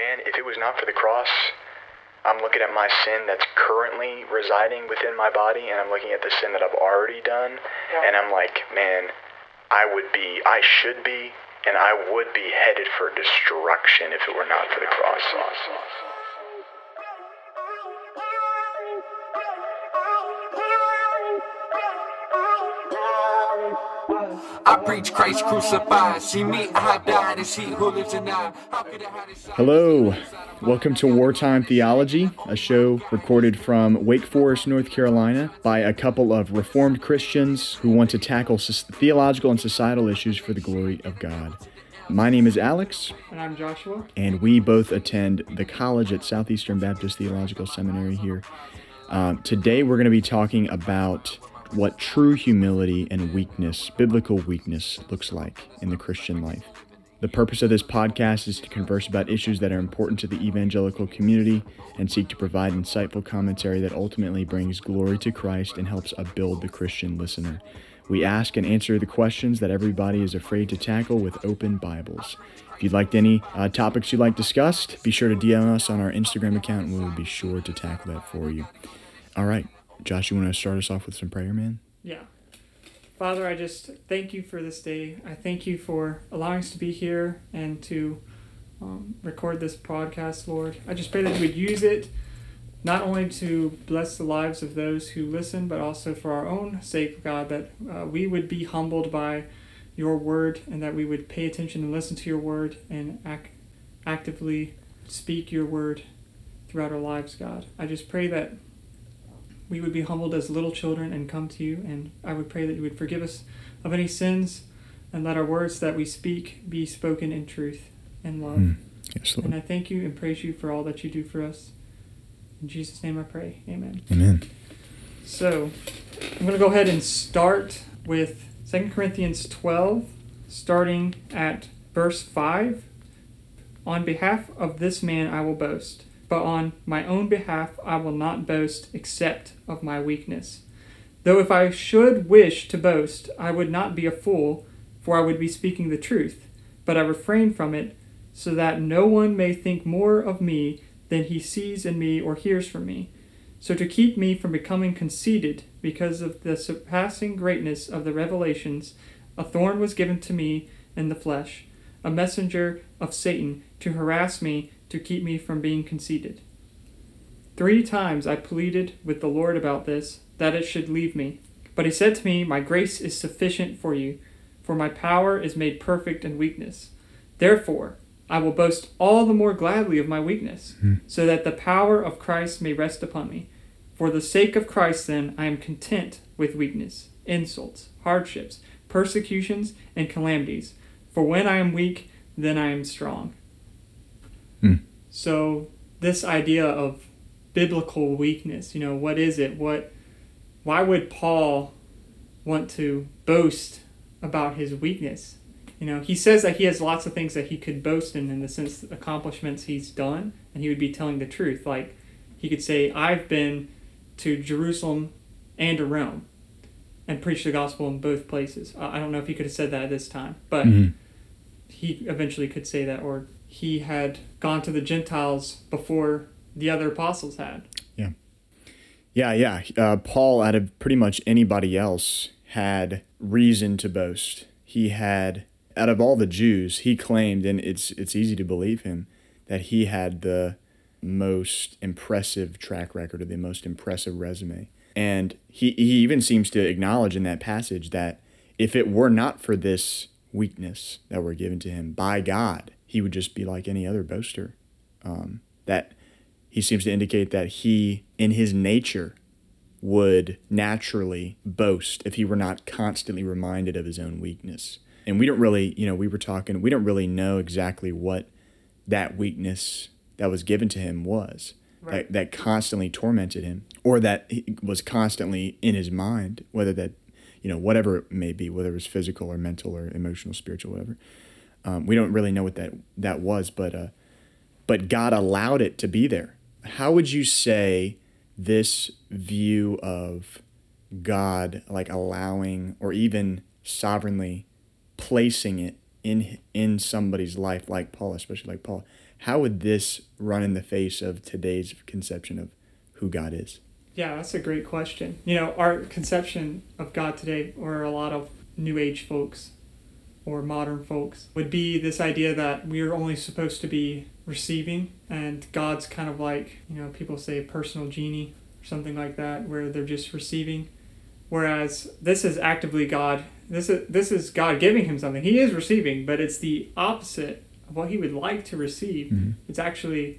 man, if it was not for the cross, I'm looking at my sin that's currently residing within my body, and I'm looking at the sin that I've already done, Yeah. and I'm like, man, I would be, I should be, and I would be headed for destruction if it were not for the cross. I preach Christ crucified. See me, I died. It's he who lives in I. How could I hide inside? Hello, welcome to Wartime Theology, a show recorded from Wake Forest, North Carolina, by a couple of Reformed Christians who want to tackle theological and societal issues for the glory of God. My name is Alex, And I'm Joshua. and we both attend the college at Southeastern Baptist Theological Seminary here. Um, today, we're going to be talking about what true humility and weakness, biblical weakness, looks like in the Christian life. The purpose of this podcast is to converse about issues that are important to the evangelical community and seek to provide insightful commentary that ultimately brings glory to Christ and helps upbuild the Christian listener. We ask and answer the questions that everybody is afraid to tackle with open Bibles. If you'd like any uh, topics you'd like discussed, be sure to DM us on our Instagram account and we will be sure to tackle that for you. All right, Josh, you want to start us off with some prayer, man? Yeah. Father, I just thank you for this day. I thank you for allowing us to be here and to um, record this podcast, Lord. I just pray that you would use it not only to bless the lives of those who listen, but also for our own sake, God, that uh, we would be humbled by your word and that we would pay attention and listen to your word and act, actively speak your word throughout our lives, God. I just pray that we would be humbled as little children and come to you. And I would pray that you would forgive us of any sins and let our words that we speak be spoken in truth and love. Hmm. Yes, And I thank you and praise you for all that you do for us. In Jesus' name I pray. Amen. Amen. So I'm going to go ahead and start with 2 Corinthians 12, starting at verse 5. On behalf of this man I will boast, but on my own behalf I will not boast except of my weakness. Though if I should wish to boast, I would not be a fool, for I would be speaking the truth, but I refrain from it, so that no one may think more of me than he sees in me or hears from me. So, to keep me from becoming conceited because of the surpassing greatness of the revelations, a thorn was given to me in the flesh, a messenger of Satan to harass me, to keep me from being conceited. Three times I pleaded with the Lord about this, that it should leave me. But he said to me, My grace is sufficient for you, for my power is made perfect in weakness. Therefore, I will boast all the more gladly of my weakness, hmm. so that the power of Christ may rest upon me. For the sake of Christ, then, I am content with weakness, insults, hardships, persecutions, and calamities. For when I am weak, then I am strong. Hmm. So, this idea of biblical weakness, you know, what is it? What why would Paul want to boast about his weakness? You know, he says that he has lots of things that he could boast in, in the sense of accomplishments he's done, and he would be telling the truth. Like, he could say, I've been to Jerusalem and to Rome and preached the gospel in both places. I don't know if he could have said that at this time, but Mhm. he eventually could say that, or he had gone to the Gentiles before the other apostles had. Yeah, yeah. Uh, Paul, out of pretty much anybody else, had reason to boast. He had, out of all the Jews, he claimed, and it's it's easy to believe him, that he had the most impressive track record or the most impressive resume. And he, he even seems to acknowledge in that passage that if it were not for this weakness that were given to him by God, he would just be like any other boaster. Um, that he seems to indicate that he, in his nature, would naturally boast if he were not constantly reminded of his own weakness. And we don't really, you know, we were talking, we don't really know exactly what that weakness that was given to him was. Right. That, that constantly tormented him, or that he was constantly in his mind, whether that, you know, whatever it may be, whether it was physical or mental or emotional, spiritual, whatever. Um, we don't really know what that that was, but uh, but God allowed it to be there. How would you say this view of God like allowing or even sovereignly placing it in in somebody's life like Paul, especially like Paul, how would this run in the face of today's conception of who God is? Yeah, that's a great question. You know, our conception of God today, or a lot of New Age folks or modern folks, would be this idea that we are only supposed to be receiving, and God's kind of like, you know, people say personal genie or something like that, where they're just receiving. Whereas this is actively God. This is this is God giving him something. He is receiving, but it's the opposite of what he would like to receive. Mhm. It's actually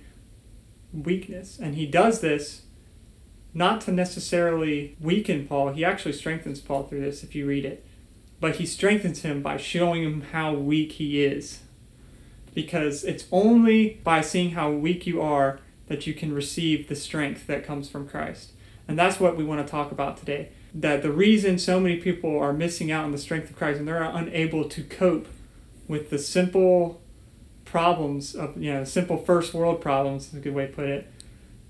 weakness, and he does this not to necessarily weaken Paul. He actually strengthens Paul through this if you read it. But he strengthens him by showing him how weak he is. Because it's only by seeing how weak you are that you can receive the strength that comes from Christ. And that's what we want to talk about today. That the reason so many people are missing out on the strength of Christ and they're unable to cope with the simple problems of, you know, simple first world problems, is a good way to put it,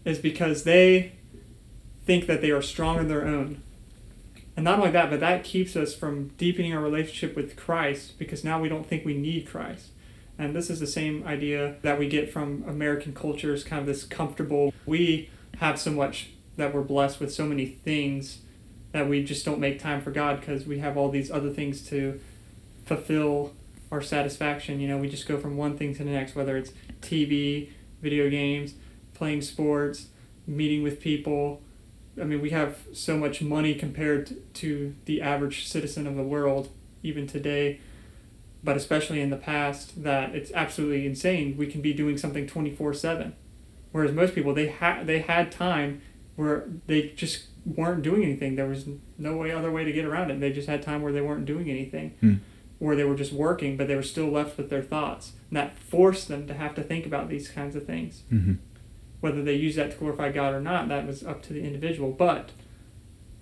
is because they think that they are strong on their own. And not only that, but that keeps us from deepening our relationship with Christ because now we don't think we need Christ. And this is the same idea that we get from American culture is kind of this comfortable. We have so much that we're blessed with so many things that we just don't make time for God because we have all these other things to fulfill our satisfaction. You know, we just go from one thing to the next, whether it's TV, video games, playing sports, meeting with people, I mean, we have so much money compared to the average citizen of the world, even today, but especially in the past, that it's absolutely insane. We can be doing something 24 7. Whereas most people, they, ha- they had time where they just weren't doing anything. There was no way other way to get around it. They just had time where they weren't doing anything. Hmm. Or they were just working, but they were still left with their thoughts. And that forced them to have to think about these kinds of things Mm-hmm. Whether they use that to glorify God or not, that was up to the individual. But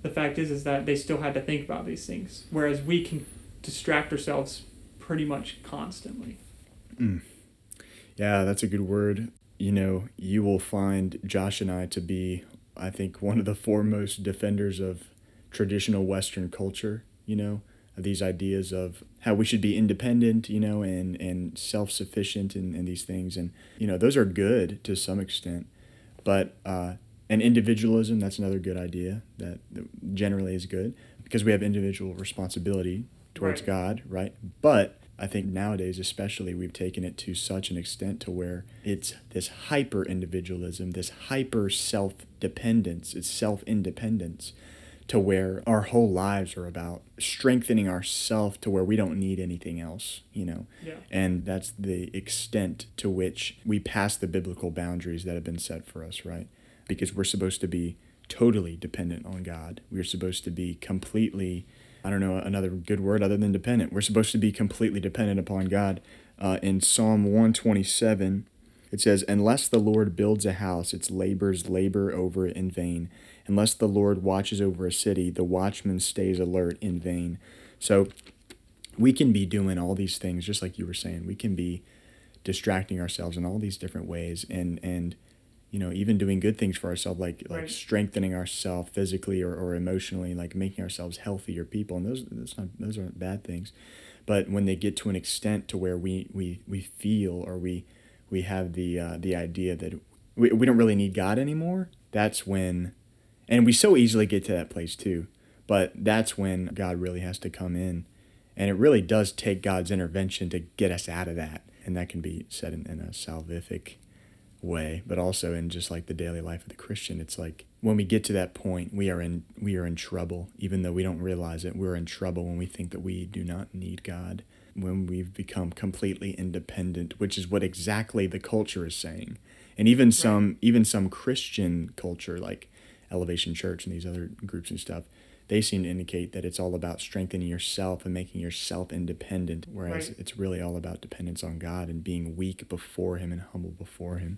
the fact is, is that they still had to think about these things, whereas we can distract ourselves pretty much constantly. Mm. Yeah, that's a good word. You know, you will find Josh and I to be, I think, one of the foremost defenders of traditional Western culture, you know, these ideas of how we should be independent, you know, and, and self sufficient and, and these things. And, you know, those are good to some extent. But, uh, and individualism, that's another good idea that, that generally is good because we have individual responsibility towards Right. God, right? But I think nowadays, especially, we've taken it to such an extent to where it's this hyper individualism, this hyper self dependence, it's self independence, to where our whole lives are about strengthening ourself to where we don't need anything else, you know? Yeah. And that's the extent to which we pass the biblical boundaries that have been set for us, right? Because we're supposed to be totally dependent on God. We're supposed to be completely, I don't know another good word other than dependent. We're supposed to be completely dependent upon God. Uh, in Psalm 127, it says, Unless the Lord builds a house, its laborers labor over it in vain. Unless the Lord watches over a city, the watchman stays alert in vain. So we can be doing all these things, just like you were saying. We can be distracting ourselves in all these different ways and, and you know, even doing good things for ourselves, like like Right. strengthening ourselves physically or, or emotionally, like making ourselves healthier people. And those that's not those aren't bad things. But when they get to an extent to where we, we, we feel or we we have the uh, the idea that we, we don't really need God anymore, that's when and we so easily get to that place too. But that's when God really has to come in. And it really does take God's intervention to get us out of that. And that can be said in, in a salvific way, but also in just like the daily life of the Christian. It's like when we get to that point, we are in we are in trouble, even though we don't realize it. We're in trouble when we think that we do not need God. When we've become completely independent, which is what exactly the culture is saying. And even some even some Christian culture like Elevation Church and these other groups and stuff, they seem to indicate that it's all about strengthening yourself and making yourself independent, whereas Right. it's really all about dependence on God and being weak before Him and humble before Him.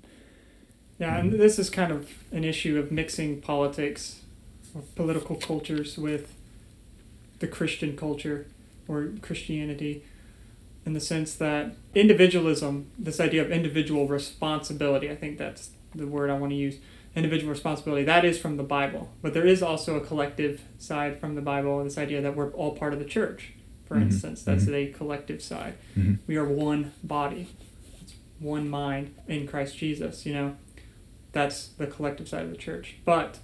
Yeah, and mm-hmm. this is kind of an issue of mixing politics or political cultures with the Christian culture or Christianity in the sense that individualism, this idea of individual responsibility, I think that's the word I want to use, individual responsibility, that is from the Bible. But there is also a collective side from the Bible, this idea that we're all part of the church, for Mhm, instance. That's mhm. a collective side. Mhm. We are one body. That's one mind in Christ Jesus, you know. That's the collective side of the church. But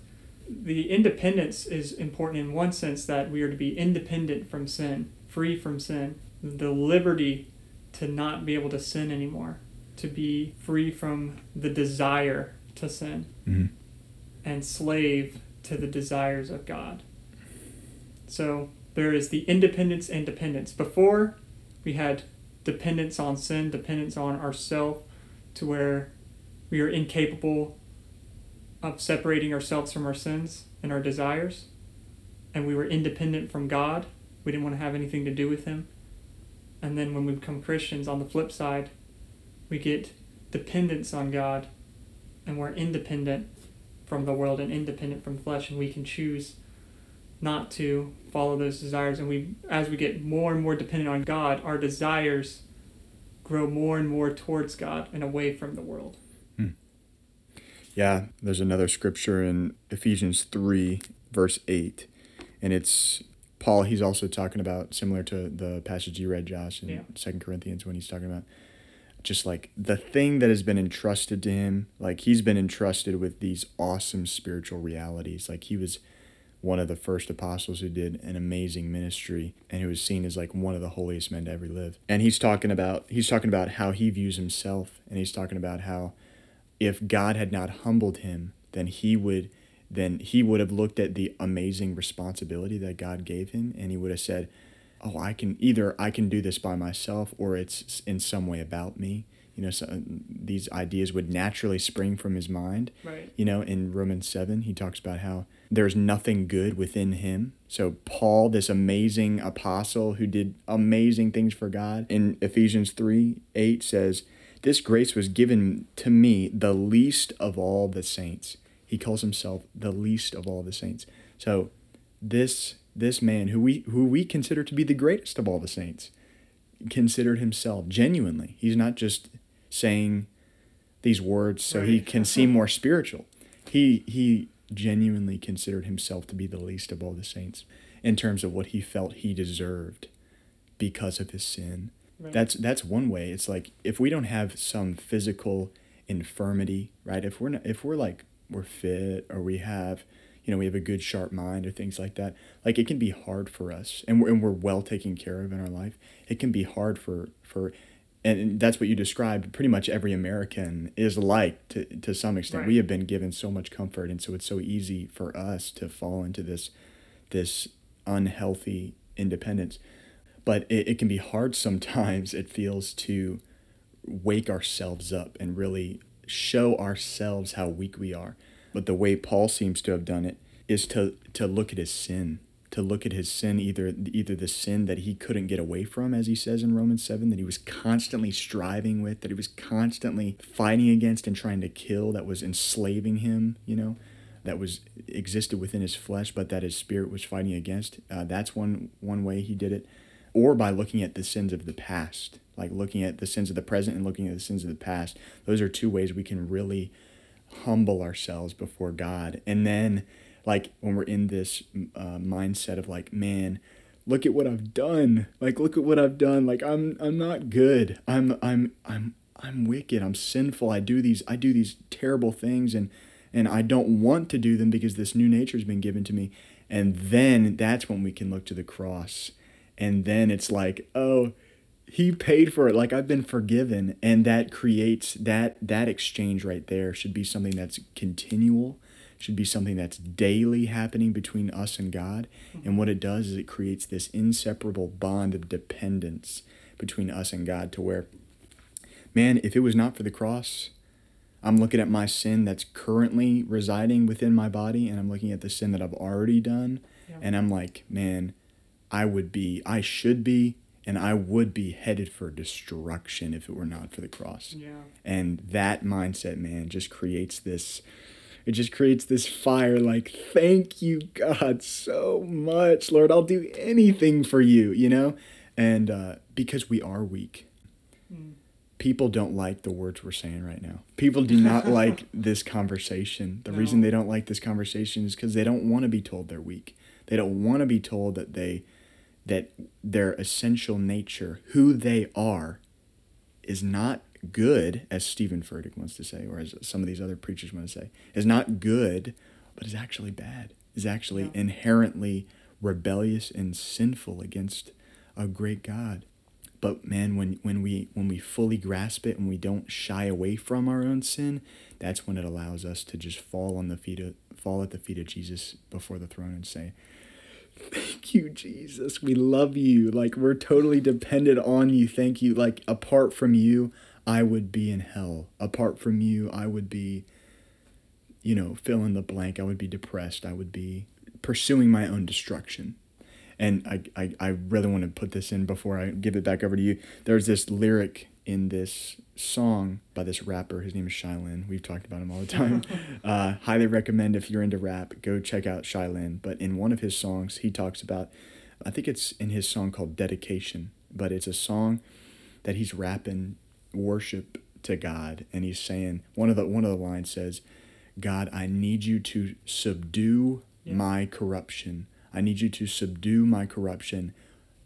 the independence is important in one sense that we are to be independent from sin, free from sin, the liberty to not be able to sin anymore, to be free from the desire to sin, Mhm. and slave to the desires of God. So there is the independence and dependence. Before, we had dependence on sin, dependence on ourself, to where we are incapable of separating ourselves from our sins and our desires, and we were independent from God. We didn't want to have anything to do with Him. And then when we become Christians, on the flip side, we get dependence on God, and we're independent from the world and independent from flesh, and we can choose not to follow those desires. And we, as we get more and more dependent on God, our desires grow more and more towards God and away from the world. Hmm. Yeah, there's another scripture in Ephesians 3, verse 8. And it's Paul, he's also talking about, similar to the passage you read, Josh, in Yeah. Second Corinthians, when he's talking about just like the thing that has been entrusted to him. Like he's been entrusted with these awesome spiritual realities. Like he was one of the first apostles who did an amazing ministry and who was seen as like one of the holiest men to ever live. And he's talking about he's talking about how he views himself and he's talking about how if God had not humbled him, then he would then he would have looked at the amazing responsibility that God gave him and he would have said, "Oh, I can either I can do this by myself or it's in some way about me." You know, so, uh, these ideas would naturally spring from his mind. Right. You know, in Romans 7, he talks about how there's nothing good within him. So, Paul, this amazing apostle who did amazing things for God, in Ephesians 3 8 says, This grace was given to me, the least of all the saints. He calls himself the least of all the saints. So, this this man who we who we consider to be the greatest of all the saints considered himself genuinely. He's not just saying these words so he can seem more spiritual. He he genuinely considered himself to be the least of all the saints in terms of what he felt he deserved because of his sin. Right. That's that's one way. It's like if we don't have some physical infirmity, right? If we're not, if we're like we're fit or we have you know we have a good sharp mind or things like that like it can be hard for us and we're, and we're well taken care of in our life. It can be hard for for and that's what you described pretty much every american is like to, to some extent. We have been given so much comfort and so it's so easy for us to fall into this this unhealthy independence. But it, it can be hard sometimes it feels to wake ourselves up and really show ourselves how weak we are but the way paul seems to have done it is to to look at his sin to look at his sin either either the sin that he couldn't get away from as he says in romans 7 that he was constantly striving with that he was constantly fighting against and trying to kill that was enslaving him you know that was existed within his flesh but that his spirit was fighting against. Uh, that's one one way he did it. Or by looking at the sins of the past like looking at the sins of the present and looking at the sins of the past. Those are two ways we can really humble ourselves before god. And then like when we're in this uh, mindset of like man look at what i've done. Like look at what i've done. Like i'm i'm not good. I'm i'm i'm i'm wicked. I'm sinful. I do these i do these terrible things and and i don't want to do them because this new nature has been given to me. And then that's when we can look to the cross. And then it's like oh he paid for it like i've been forgiven and that creates that that exchange right there should be something that's continual should be something that's daily happening between us and god and what it does is it creates this inseparable bond of dependence between us and god to where man if it was not for the cross i'm looking at my sin that's currently residing within my body and i'm looking at the sin that i've already done Yeah. and i'm like man I would be, I should be, and I would be headed for destruction if it were not for the cross. Yeah. And that mindset, man, just creates this, it just creates this fire like, thank you, God, so much. Lord, I'll do anything for you, you know? And uh, because we are weak. People don't like the words we're saying right now. People do not like this conversation. The reason they don't like this conversation is because they don't want to be told they're weak. They don't want to be told that they that their essential nature, who they are, is not good, as Steven Furtick wants to say, or as some of these other preachers want to say, is not good, but is actually bad, is actually Yeah. inherently rebellious and sinful against a great God. But man, when, when we when we fully grasp it and we don't shy away from our own sin, that's when it allows us to just fall on the feet of fall at the feet of Jesus before the throne and say, Thank you, Jesus. We love you. Like we're totally dependent on you. Thank you. Like apart from you, I would be in hell. Apart from you, I would be, you know, fill in the blank. I would be depressed. I would be pursuing my own destruction. And I, I, I really want to put this in before I give it back over to you. There's this lyric in this song by this rapper. His name is Shai Linne. We've talked about him all the time. uh, highly recommend if you're into rap, go check out Shai Linne. But in one of his songs, he talks about, I think it's in his song called Dedication, but it's a song that he's rapping worship to God, and he's saying one of the one of the lines says, "God, I need you to subdue Yeah. my corruption. I need you to subdue my corruption.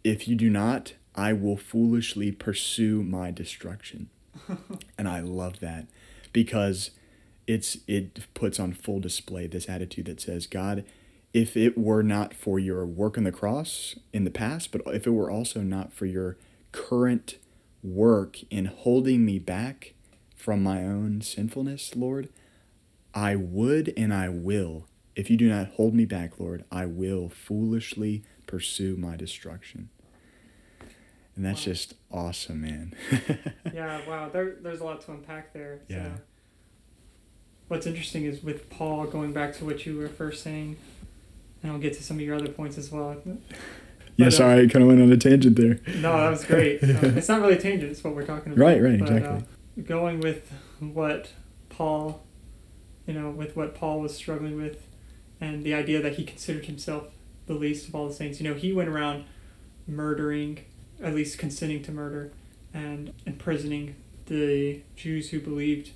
If you do not, I will foolishly pursue my destruction." and I love that because it's it puts on full display this attitude that says, God, if it were not for your work on the cross in the past, but if it were also not for your current work in holding me back from my own sinfulness, Lord, I would and I will. If you do not hold me back, Lord, I will foolishly pursue my destruction. And that's Wow. just awesome, man. yeah, wow. There, there's a lot to unpack there. So, Yeah. What's interesting is with Paul, going back to what you were first saying, and I'll get to some of your other points as well. yeah, But, uh, sorry, I kind of went on a tangent there. No, that was great. Um, it's not really a tangent, it's what we're talking about. Right, right, But, exactly. Uh, going with what Paul, you know, with what Paul was struggling with, and the idea that he considered himself the least of all the saints. You know, he went around murdering, at least consenting to murder, and imprisoning the Jews who believed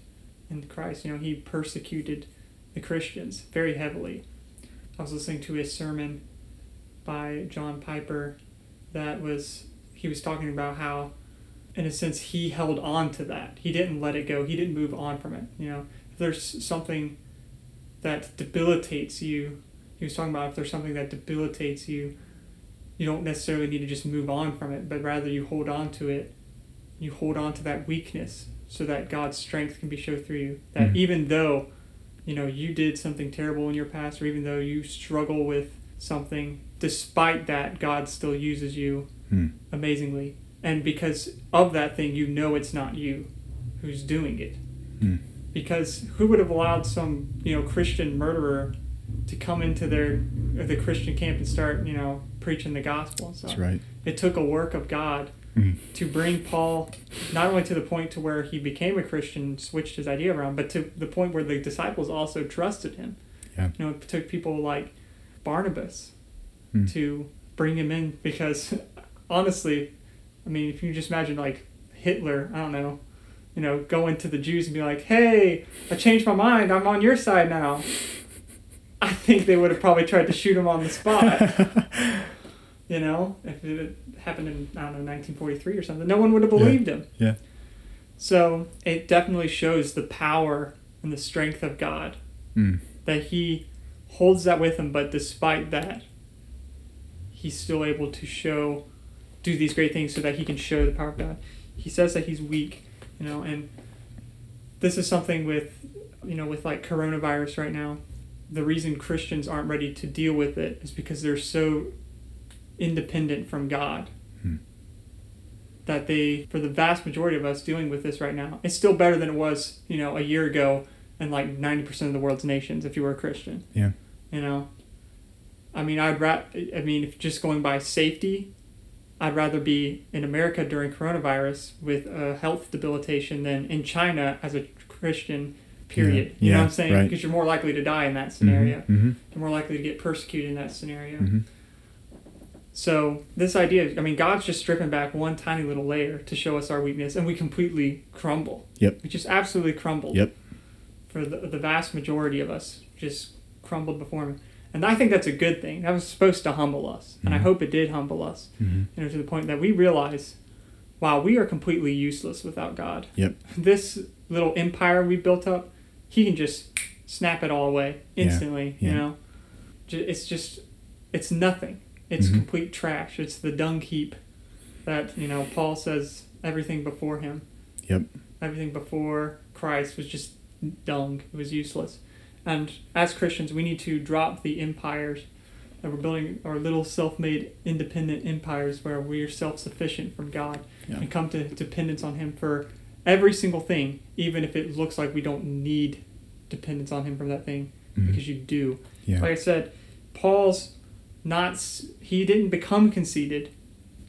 in Christ. You know, he persecuted the Christians very heavily. I was listening to a sermon by John Piper that was he was talking about how in a sense he held on to that. He didn't let it go. He didn't move on from it. You know, if there's something that debilitates you, he was talking about if there's something that debilitates you, you don't necessarily need to just move on from it, but rather you hold on to it. You hold on to that weakness so that God's strength can be shown through you. That Mhm. even though, you know, you did something terrible in your past, or even though you struggle with something, despite that, God still uses you Hmm. amazingly. And because of that thing, you know it's not you who's doing it. Hmm. Because who would have allowed some, you know, Christian murderer to come into their the Christian camp and start, you know, preaching the gospel stuff? That's right. It took a work of God Mm. to bring Paul not only to the point to where he became a Christian, switched his idea around, but to the point where the disciples also trusted him. Yeah. You know, it took people like Barnabas Hmm. to bring him in because honestly, I mean, if you just imagine like Hitler, I don't know, you know, going to the Jews and be like, "Hey, I changed my mind. I'm on your side now." I think they would have probably tried to shoot him on the spot. you know, if it had happened in I don't know 1943 or something, no one would have believed him. Yeah. So it definitely shows the power and the strength of God Mm. that He holds that with him, but despite that, He's still able to show, do these great things so that He can show the power of God. He says that He's weak, you know, and this is something with, you know, with like coronavirus right now. The reason Christians aren't ready to deal with it is because they're so independent from God Hmm. that they, for the vast majority of us dealing with this right now, it's still better than it was, you know, a year ago in like 90% of the world's nations if you were a Christian. Yeah. You know? I mean, I'd ra- I mean, if just going by safety, I'd rather be in America during coronavirus with a health debilitation than in China as a Christian, period. Yeah. You know what I'm saying? right. Because you're more likely to die in that scenario. Mm-hmm. You're more likely to get persecuted in that scenario. Mm-hmm. So this idea, I mean, God's just stripping back one tiny little layer to show us our weakness, and we completely crumble. Yep. We just absolutely crumble. Yep. For the, the vast majority of us, just crumbled before Him, and I think that's a good thing. That was supposed to humble us, and I Mhm. hope it did humble us. Mm-hmm. You know, to the point that we realize, wow, we are completely useless without God. Yep. This little empire we built up, He can just snap it all away Yeah, instantly. You know, it's just, it's nothing. It's Mhm. complete trash. It's the dung heap that you know Paul says everything before him. Yep. Everything before Christ was just dung. It was useless. And as Christians, we need to drop the empires that we're building our little self-made independent empires where we are self-sufficient from God Yeah. and come to dependence on Him for every single thing, even if it looks like we don't need dependence on Him from that thing, Mhm. because you do. Yeah. Like I said, Paul's not he didn't become conceited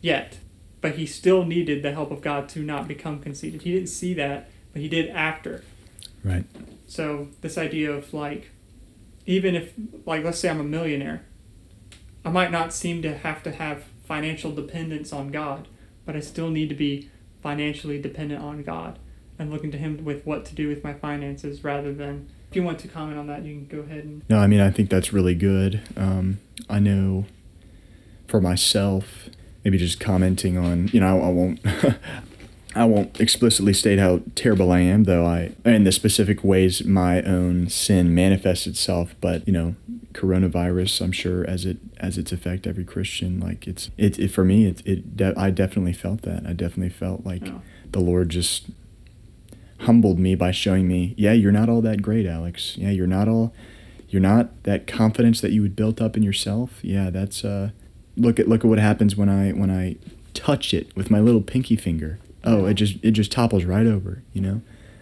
yet, but he still needed the help of God to not become conceited. He didn't see that, but he did after. Right. So this idea of like, even if like let's say I'm a millionaire, I might not seem to have to have financial dependence on God, but I still need to be financially dependent on God and looking to Him with what to do with my finances rather than. If you want to comment on that, you can go ahead and. No, I mean I think that's really good. Um, I know for myself, maybe just commenting on, you know, I, I won't, I won't explicitly state how terrible I am, though I, in the specific ways my own sin manifests itself. But you know, coronavirus, I'm sure as it as its affect every Christian, like it's it, it for me, it it de- I definitely felt that. I definitely felt like Yeah. the Lord just humbled me by showing me, yeah, you're not all that great, Alex. Yeah, you're not all you're not that confidence that you had built up in yourself. Yeah, that's uh look at look at what happens when I when I touch it with my little pinky finger. Oh, it just it just topples right over, you know?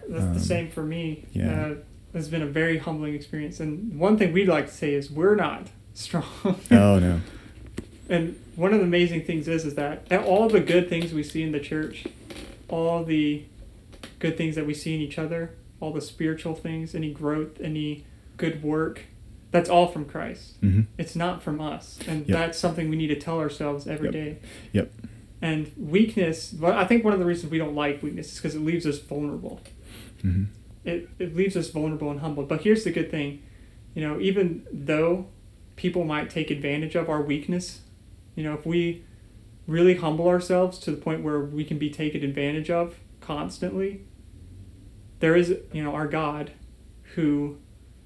That's Um, the same for me. yeah. Uh, it's been a very humbling experience. And one thing we'd like to say is we're not strong. Oh no. And one of the amazing things is is that all the good things we see in the church, all the good things that we see in each other, all the spiritual things, any growth, any good work, that's all from Christ. hmm It's not from us. And Yep. that's something we need to tell ourselves every Yep. day. Yep. And weakness, well, I think one of the reasons we don't like weakness is because it leaves us vulnerable. hmm it, it leaves us vulnerable and humbled. But here's the good thing, you know, even though people might take advantage of our weakness, you know, if we really humble ourselves to the point where we can be taken advantage of constantly, there is, you know, our God who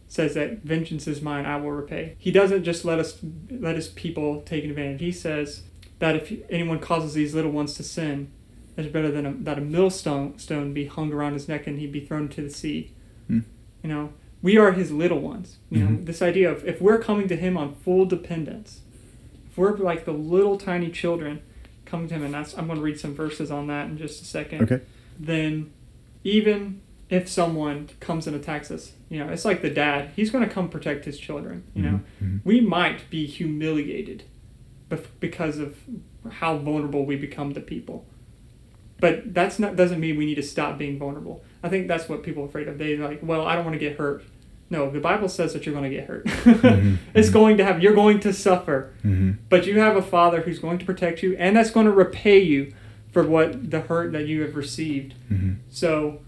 says that vengeance is mine, I will repay. He doesn't just let us let his people take advantage. He says that if anyone causes these little ones to sin, it's better than a, that a millstone stone be hung around his neck and he'd be thrown into the sea. Hmm. You know, we are his little ones. You know, Mhm. this idea of if we're coming to him on full dependence, if we're like the little tiny children coming to him, and that's I'm going to read some verses on that in just a second. Okay. Then, even if someone comes and attacks us, you know, it's like the dad. He's going to come protect his children. You know, Mhm. we might be humiliated bef- because of how vulnerable we become to people. But that's not doesn't mean we need to stop being vulnerable. I think that's what people are afraid of. They like, well, I don't want to get hurt. No, the Bible says that you're going to get hurt. Mhm. it's going to have you're going to suffer. hmm But you have a father who's going to protect you and that's going to repay you for what the hurt that you have received. hmm So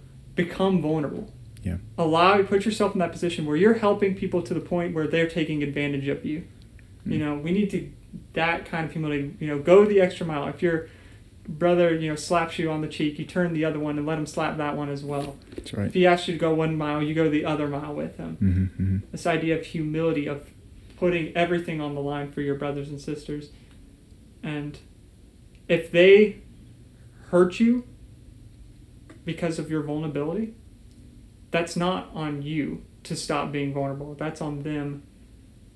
become vulnerable. Yeah. Allow put yourself in that position where you're helping people to the point where they're taking advantage of you. You Mm. know, we need to that kind of humility, you know, go the extra mile. If your brother, you know, slaps you on the cheek, you turn the other one and let him slap that one as well. That's right. If he asks you to go one mile, you go the other mile with him. hmm hmm This idea of humility, of putting everything on the line for your brothers and sisters. And if they hurt you because of your vulnerability, that's not on you to stop being vulnerable. That's on them,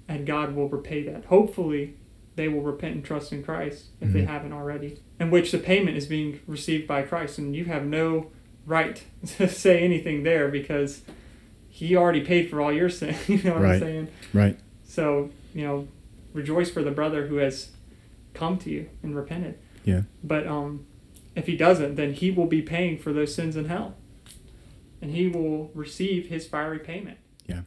and God will repay that. Hopefully, they will repent and trust in Christ if they Mhm. haven't already, in which the payment is being received by Christ, and you have no right to say anything there because He already paid for all your sin. you know what Right. I'm saying? Right. So you know, rejoice for the brother who has come to you and repented. Yeah. But um, if he doesn't, then he will be paying for those sins in hell, and he will receive his fiery payment. Yeah,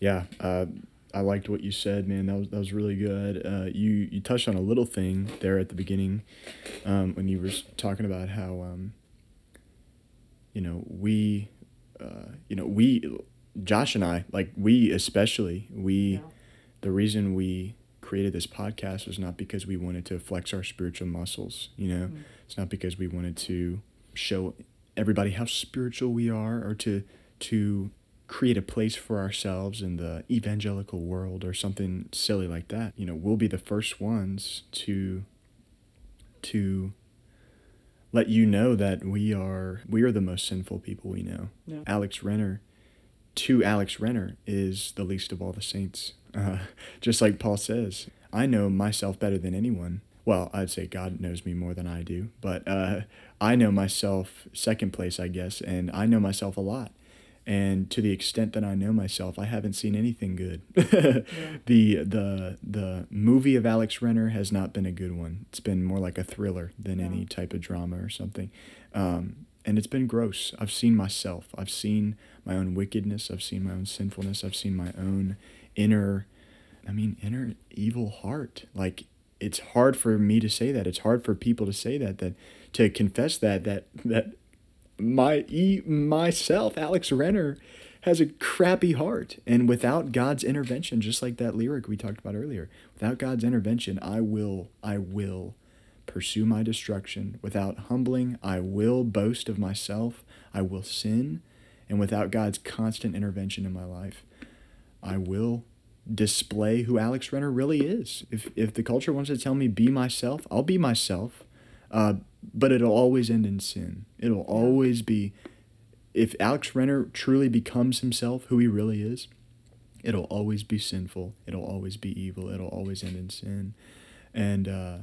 Yeah. uh, I liked what you said, man. That was that was really good. Uh, you you touched on a little thing there at the beginning, um, when you were talking about how, um, you know, we, uh, you know, we, Josh and I, like we especially, we, Yeah. the reason we created this podcast was not because we wanted to flex our spiritual muscles. You know, Mm. it's not because we wanted to show everybody how spiritual we are or to to create a place for ourselves in the evangelical world or something silly like that. You know, we'll be the first ones to to let you know that we are we are the most sinful people we know. Yeah. Alex Renner to Alex Renner is the least of all the saints. Uh, just like Paul says, I know myself better than anyone. Well, I'd say God knows me more than I do, but uh, I know myself second place, I guess, and I know myself a lot. And to the extent that I know myself, I haven't seen anything good. the the the movie of Alex Renner has not been a good one. It's been more like a thriller than Yeah. any type of drama or something. Um, and it's been gross. I've seen myself. I've seen my own wickedness. I've seen my own sinfulness. I've seen my own inner, I mean, inner evil heart. Like it's hard for me to say that. It's hard for people to say that. That to confess that that that my e myself, Alex Renner, has a crappy heart, and without God's intervention, just like that lyric we talked about earlier, without God's intervention, I will, I will pursue my destruction. Without humbling, I will boast of myself. I will sin, and without God's constant intervention in my life, I will display who Alex Renner really is. If if the culture wants to tell me be myself, I'll be myself. Uh, but it'll always end in sin. It'll always be if Alex Renner truly becomes himself, who he really is, it'll always be sinful. It'll always be evil. It'll always end in sin. And uh,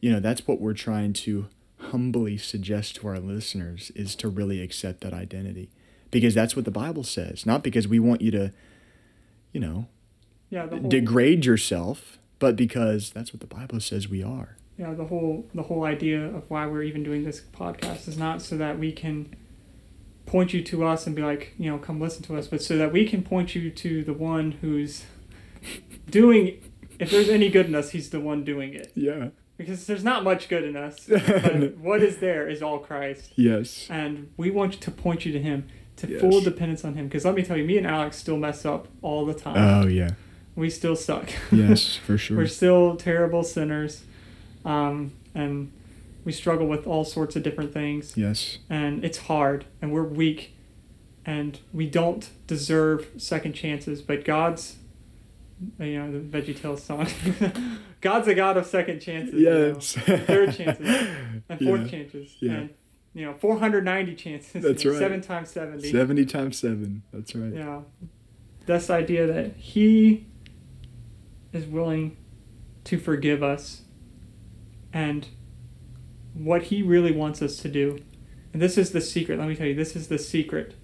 you know, that's what we're trying to humbly suggest to our listeners is to really accept that identity. Because that's what the Bible says. Not because we want you to, you know, Yeah, the whole, degrade yourself, but because that's what the Bible says we are. yeah, the whole the whole idea of why we're even doing this podcast is not so that we can point you to us and be like, you know, come listen to us, but so that we can point you to the one who's doing if there's any good in us, he's the one doing it. Yeah. Because there's not much good in us. But what is there is all Christ. Yes. And we want to point you to him, to Yes. full dependence on him. Because let me tell you, me and Alex still mess up all the time. Oh yeah. we still suck. Yes, for sure. We're still terrible sinners. Um, and we struggle with all sorts of different things. Yes. And it's hard. And we're weak. And we don't deserve second chances. But God's, you know, the Veggie VeggieTales song. God's a God of second chances. you know, third chances. And fourth Yeah. chances. Yeah. And, you know, 490 chances. That's right. Seven times 70. 70 times 7. That's right. Yeah. This idea that he is willing to forgive us and what he really wants us to do. And this is the secret. Let me tell you, this is the secret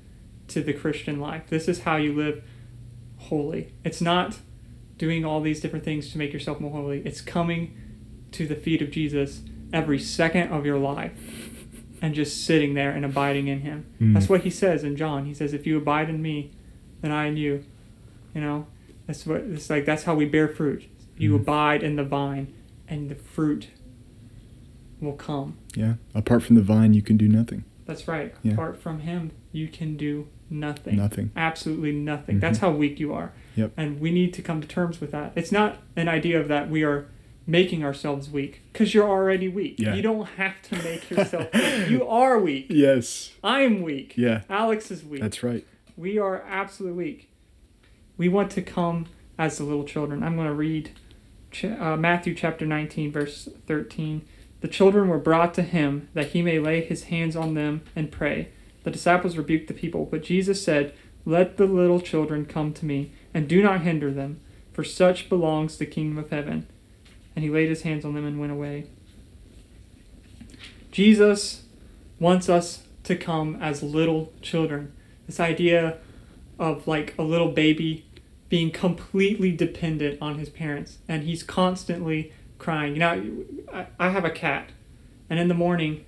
to the Christian life. This is how you live holy. It's not doing all these different things to make yourself more holy. It's coming to the feet of Jesus every second of your life and just sitting there and abiding in him. Mm. That's what he says in John. He says, "If you abide in me, then I in you." You know, that's what it's like. That's how we bear fruit. You Mhm. abide in the vine, and the fruit will come. Yeah. Apart from the vine, you can do nothing. That's right. Yeah. Apart from him, you can do nothing. Nothing. Absolutely nothing. Mhm. That's how weak you are. Yep. And we need to come to terms with that. It's not an idea of that we are making ourselves weak because you're already weak. Yeah. You don't have to make yourself weak. You are weak. Yes. I'm weak. Yeah. Alex is weak. That's right. We are absolutely weak. We want to come as the little children. I'm going to read uh, Matthew chapter 19, verse 13. The children were brought to him that he may lay his hands on them and pray. The disciples rebuked the people, but Jesus said, Let the little children come to me, and do not hinder them, for such belongs the kingdom of heaven. And he laid his hands on them and went away. Jesus wants us to come as little children. This idea of like a little baby being completely dependent on his parents and he's constantly crying. You know, I, have a cat and in the morning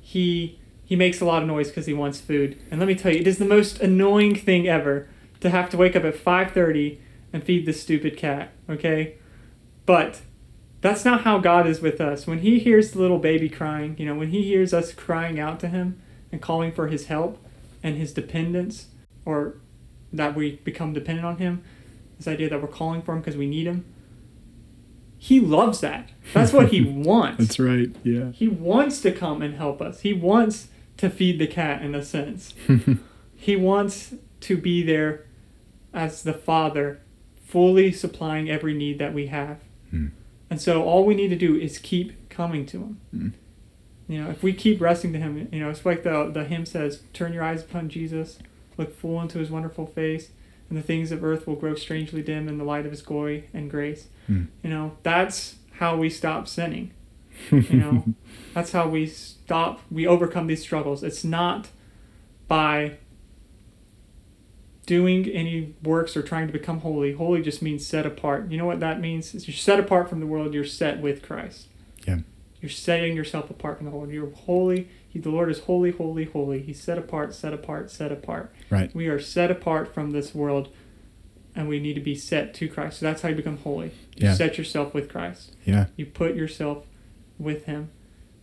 he he makes a lot of noise because he wants food. And let me tell you, it is the most annoying thing ever to have to wake up at 5:30 and feed this stupid cat, okay? But that's not how God is with us. When he hears the little baby crying, you know, when he hears us crying out to him and calling for his help and his dependence or that we become dependent on him, this idea that we're calling for him because we need him, He loves that. That's what he wants. That's right. Yeah. He wants to come and help us. He wants to feed the cat in a sense. he wants to be there as the Father, fully supplying every need that we have. And so all we need to do is keep coming to him. Hmm. You know, if we keep resting to him, you know, it's like the the hymn says, "Turn your eyes upon Jesus, look full into his wonderful face, and the things of earth will grow strangely dim in the light of his glory and grace." Hmm. You know, that's how we stop sinning. You know, that's how we stop, we overcome these struggles. It's not by doing any works or trying to become holy. Holy just means set apart. You know what that means? Is you're set apart from the world, you're set with Christ. Yeah. You're setting yourself apart from the world. You're holy. He, the Lord is holy, holy, holy. He's set apart, set apart, set apart. Right. We are set apart from this world and we need to be set to Christ. So that's how you become holy. You Yeah. set yourself with Christ. Yeah. You put yourself with Him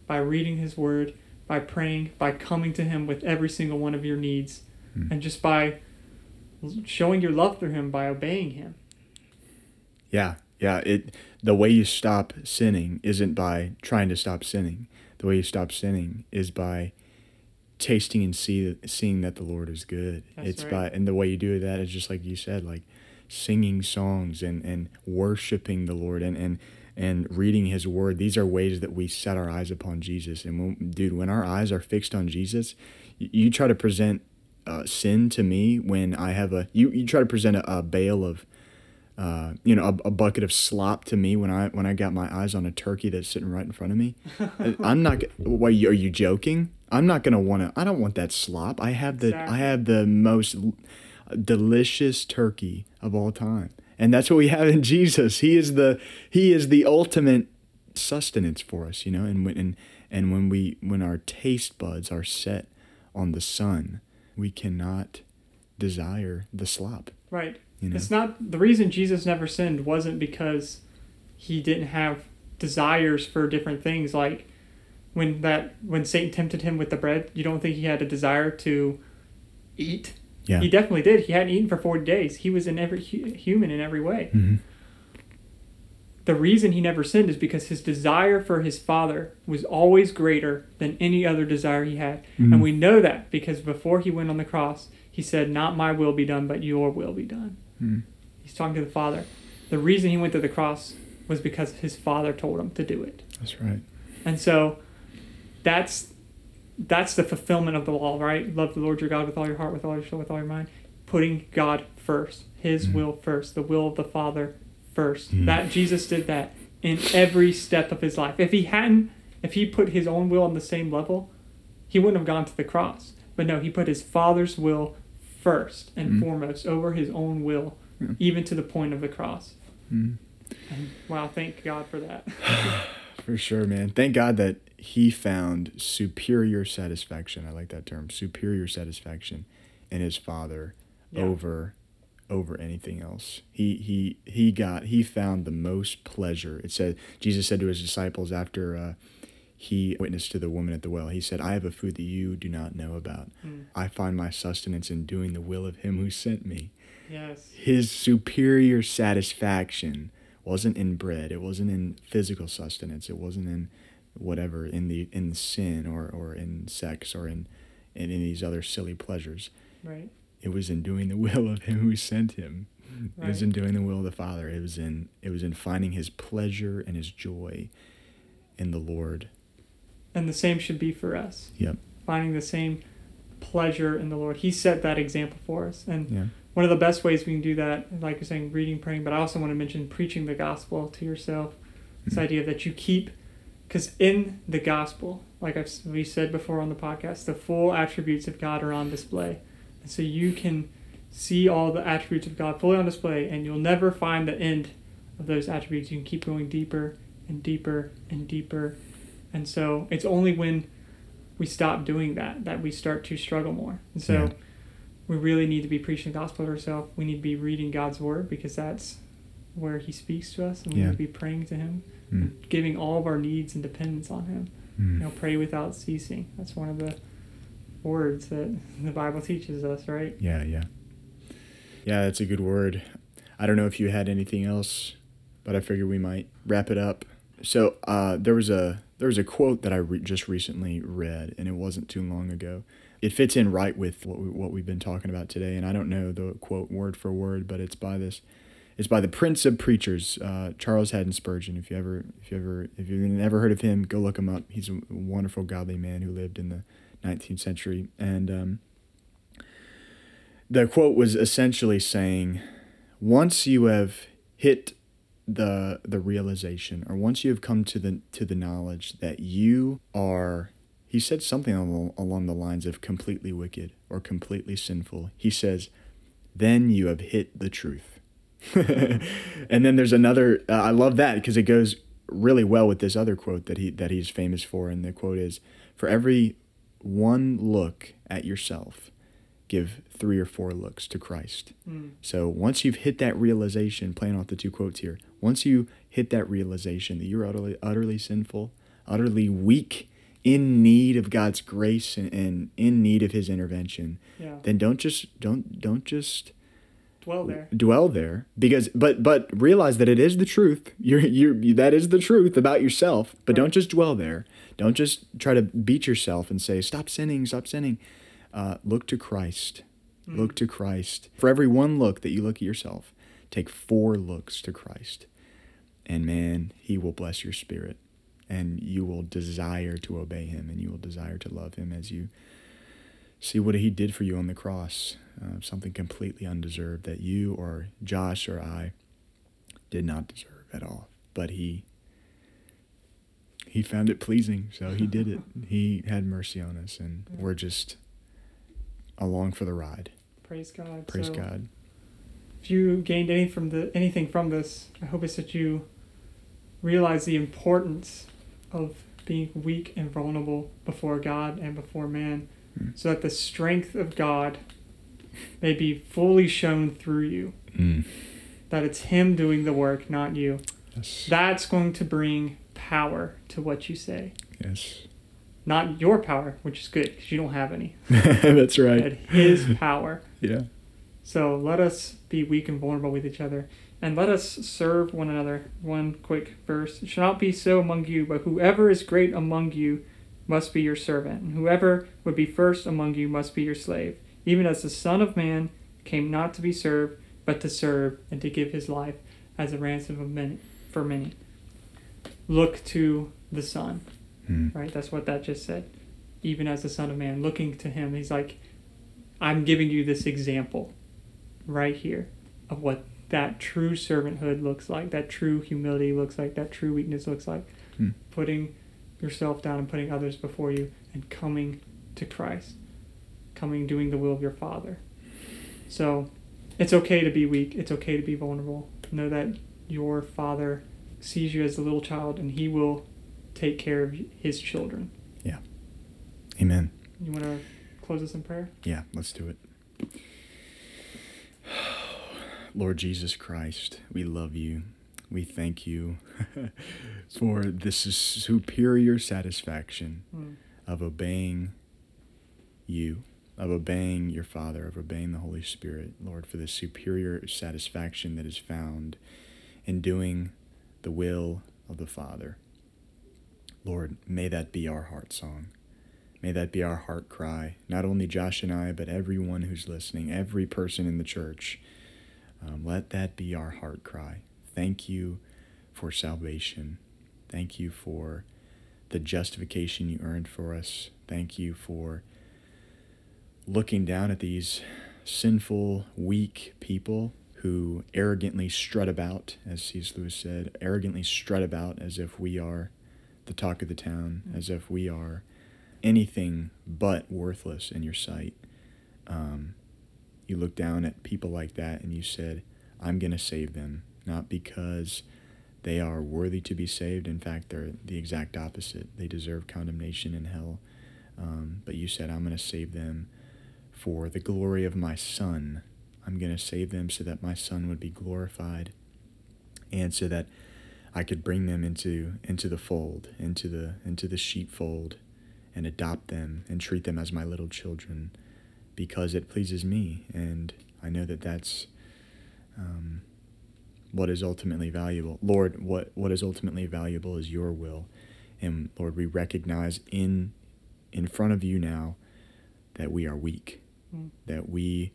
by reading His Word, by praying, by coming to Him with every single one of your needs, Hmm. and just by showing your love through Him by obeying Him. Yeah, yeah. It the way you stop sinning isn't by trying to stop sinning. The way you stop sinning is by tasting and see seeing that the Lord is good. That's it's right. by and the way you do that is just like you said, like singing songs and and worshiping the Lord and and and reading His Word. These are ways that we set our eyes upon Jesus. And when, dude, when our eyes are fixed on Jesus, you, you try to present uh, sin to me when I have a you you try to present a, a bale of uh, you know, a, a bucket of slop to me when I when I got my eyes on a turkey that's sitting right in front of me. I'm not. Why are you joking? I'm not gonna want to. I don't want that slop. I have the I have the most delicious turkey of all time, and that's what we have in Jesus. He is the He is the ultimate sustenance for us. You know, and when and and when we when our taste buds are set on the Son, we cannot desire the slop. Right. You know. It's not the reason Jesus never sinned wasn't because he didn't have desires for different things like when that when Satan tempted him with the bread, you don't think he had a desire to eat? Yeah. He definitely did. He hadn't eaten for 40 days. He was in every hu- human in every way. Mhm. The reason he never sinned is because his desire for his father was always greater than any other desire he had. Mhm. And we know that because before he went on the cross, he said, Not my will be done, but your will be done. Mm. He's talking to the Father. The reason he went to the cross was because his Father told him to do it. That's right. And so that's that's the fulfillment of the law, right? Love the Lord your God with all your heart, with all your soul, with all your mind. Putting God first, His Mhm. will first, the will of the Father first. Mhm. That Jesus did that in every step of his life. If he hadn't, if he put his own will on the same level, he wouldn't have gone to the cross. But no, he put his Father's will first and Mhm. foremost over his own will, Yeah. even to the point of the cross. Mm. And wow, thank God for that. For sure, man. Thank God that he found superior satisfaction. I like that term, superior satisfaction in his father Yeah. over over anything else. He he he got he found the most pleasure. It said Jesus said to his disciples after uh, he witnessed to the woman at the well. He said, "I have a food that you do not know about. Mm. I find my sustenance in doing the will of him who sent me." Yes. his superior satisfaction wasn't in bread it wasn't in physical sustenance it wasn't in whatever in the in sin or or in sex or in in, in these other silly pleasures Right. It was in doing the will of him who sent him Right. it was in doing the will of the father it was in it was in finding his pleasure and his joy in the lord And the same should be for us. Yep. Finding the same pleasure in the Lord. He set that example for us. And yeah one of the best ways we can do that, like you're saying, reading, praying, but I also want to mention preaching the gospel to yourself. This Mhm. idea that you keep, because in the gospel, like I've, we said before on the podcast, the full attributes of God are on display. And so you can see all the attributes of God fully on display, and you'll never find the end of those attributes. You can keep going deeper and deeper and deeper. And so it's only when we stop doing that that we start to struggle more. And so Yeah. we really need to be preaching the gospel to ourselves. We need to be reading God's word because that's where He speaks to us, and we Yeah. need to be praying to Him, Mm. giving all of our needs and dependence on Him. Mm. You know, pray without ceasing. That's one of the words that the Bible teaches us, right? yeah yeah yeah that's a good word i don't know if you had anything else but I figured we might wrap it up. So uh, there was a there was a quote that I re- just recently read, and it wasn't too long ago. It fits in right with what we, what we've been talking about today, and I don't know the quote word for word, but it's by this. It's by the Prince of Preachers, uh, Charles Haddon Spurgeon. If you ever, if you ever, if you've never heard of him, go look him up. He's a wonderful, godly man who lived in the 19th century, and um, the quote was essentially saying, once you have hit the the realization or once you have come to the to the knowledge that you are he said something along, along the lines of completely wicked or completely sinful. He says then you have hit the truth. And then there's another uh, i love that because it goes really well with this other quote that he that he's famous for and the quote is for every one look at yourself give three or four looks to Christ. Mm. So once you've hit that realization, playing off the two quotes here, once you hit that realization that you're utterly, utterly sinful, utterly weak, in need of God's grace and, and in need of His intervention, yeah. then don't just don't don't just dwell there. Dwell there because but but realize that it is the truth. You're you're that is the truth about yourself. But right. don't just dwell there. Don't just try to beat yourself and say stop sinning, stop sinning uh, look to Christ. Mm. Look to Christ. For every one look that you look at yourself, take four looks to Christ. And man, he will bless your spirit. And you will desire to obey him and you will desire to love him as you see what he did for you on the cross. Uh, something completely undeserved that you or Josh or I did not deserve at all. But he he found it pleasing, so he did it. He had mercy on us, and we're just along for the ride. Praise God. Praise so, God. If you gained any from the anything from this, I hope it's that you realize the importance of being weak and vulnerable before God and before man, mm. so that the strength of God may be fully shown through you. Mm. That it's Him doing the work, not you. Yes. That's going to bring power to what you say. Yes not your power, which is good because you don't have any. That's right. But His power. yeah. So let us be weak and vulnerable with each other, and let us serve one another. One quick verse: "It shall not be so among you, but whoever is great among you must be your servant, and whoever would be first among you must be your slave. Even as the Son of Man came not to be served, but to serve and to give His life as a ransom of many for many." Look to the Son. Mm. Right? That's what that just said. Even as the Son of Man, looking to him, he's like, I'm giving you this example right here of what that true servanthood looks like, that true humility looks like, that true weakness looks like. Mm. Putting yourself down and putting others before you and coming to Christ, coming doing the will of your Father. So it's okay to be weak, it's okay to be vulnerable. Know that your Father sees you as a little child and He will take care of his children. Yeah. Amen. You want to close us in prayer? Yeah, let's do it. Lord Jesus Christ, we love you. We thank you for this superior satisfaction mm. of obeying you, of obeying your Father, of obeying the Holy Spirit, Lord, for the superior satisfaction that is found in doing the will of the Father. Lord, may that be our heart song. May that be our heart cry. Not only Josh and I, but everyone who's listening, every person in the church. Um, let that be our heart cry. Thank you for salvation. Thank you for the justification you earned for us. Thank you for looking down at these sinful, weak people who arrogantly strut about, as C.S. Lewis said, arrogantly strut about as if we are the talk of the town mm-hmm. as if we are anything but worthless in your sight. Um, you look down at people like that and you said, I'm going to save them, not because they are worthy to be saved. In fact, they're the exact opposite. They deserve condemnation in hell. Um, but you said, I'm going to save them for the glory of my Son. I'm going to save them so that my Son would be glorified and so that I could bring them into into the fold, into the into the sheepfold, and adopt them and treat them as my little children, because it pleases me, and I know that that's um, what is ultimately valuable. Lord, what, what is ultimately valuable is your will. And Lord, we recognize in in front of you now that we are weak, mm. that we,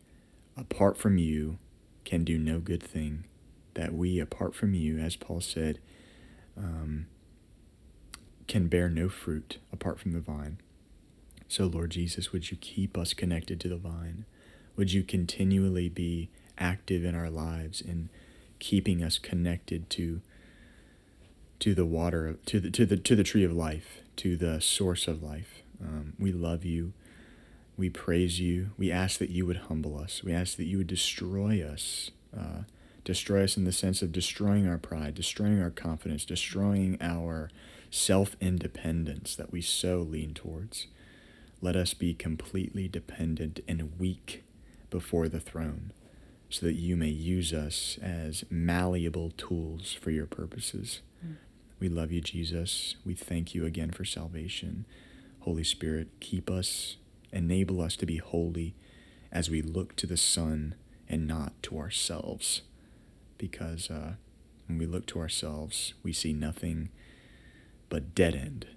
apart from you, can do no good thing, that we, apart from you, as Paul said, um, can bear no fruit apart from the vine. So, Lord Jesus, would you keep us connected to the vine? Would you continually be active in our lives in keeping us connected to to the water to the to the to the tree of life, to the source of life. Um, we love you. We praise you. We ask that you would humble us. We ask that you would destroy us. Uh, destroy us in the sense of destroying our pride, destroying our confidence, destroying our self independence that we so lean towards. Let us be completely dependent and weak before the throne so that you may use us as malleable tools for your purposes. Mm. We love you, Jesus. We thank you again for salvation. Holy Spirit, keep us, enable us to be holy as we look to the Son and not to ourselves. Because uh, when we look to ourselves, we see nothing but dead end.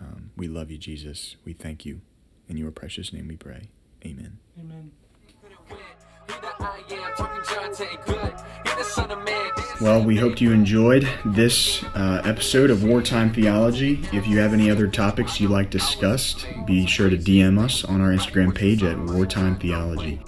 Um, we love you, Jesus. We thank you. In your precious name we pray. Amen. Amen. Well, we hope you enjoyed this uh, episode of Wartime Theology. If you have any other topics you'd like discussed, be sure to DM us on our Instagram page at Wartime Theology.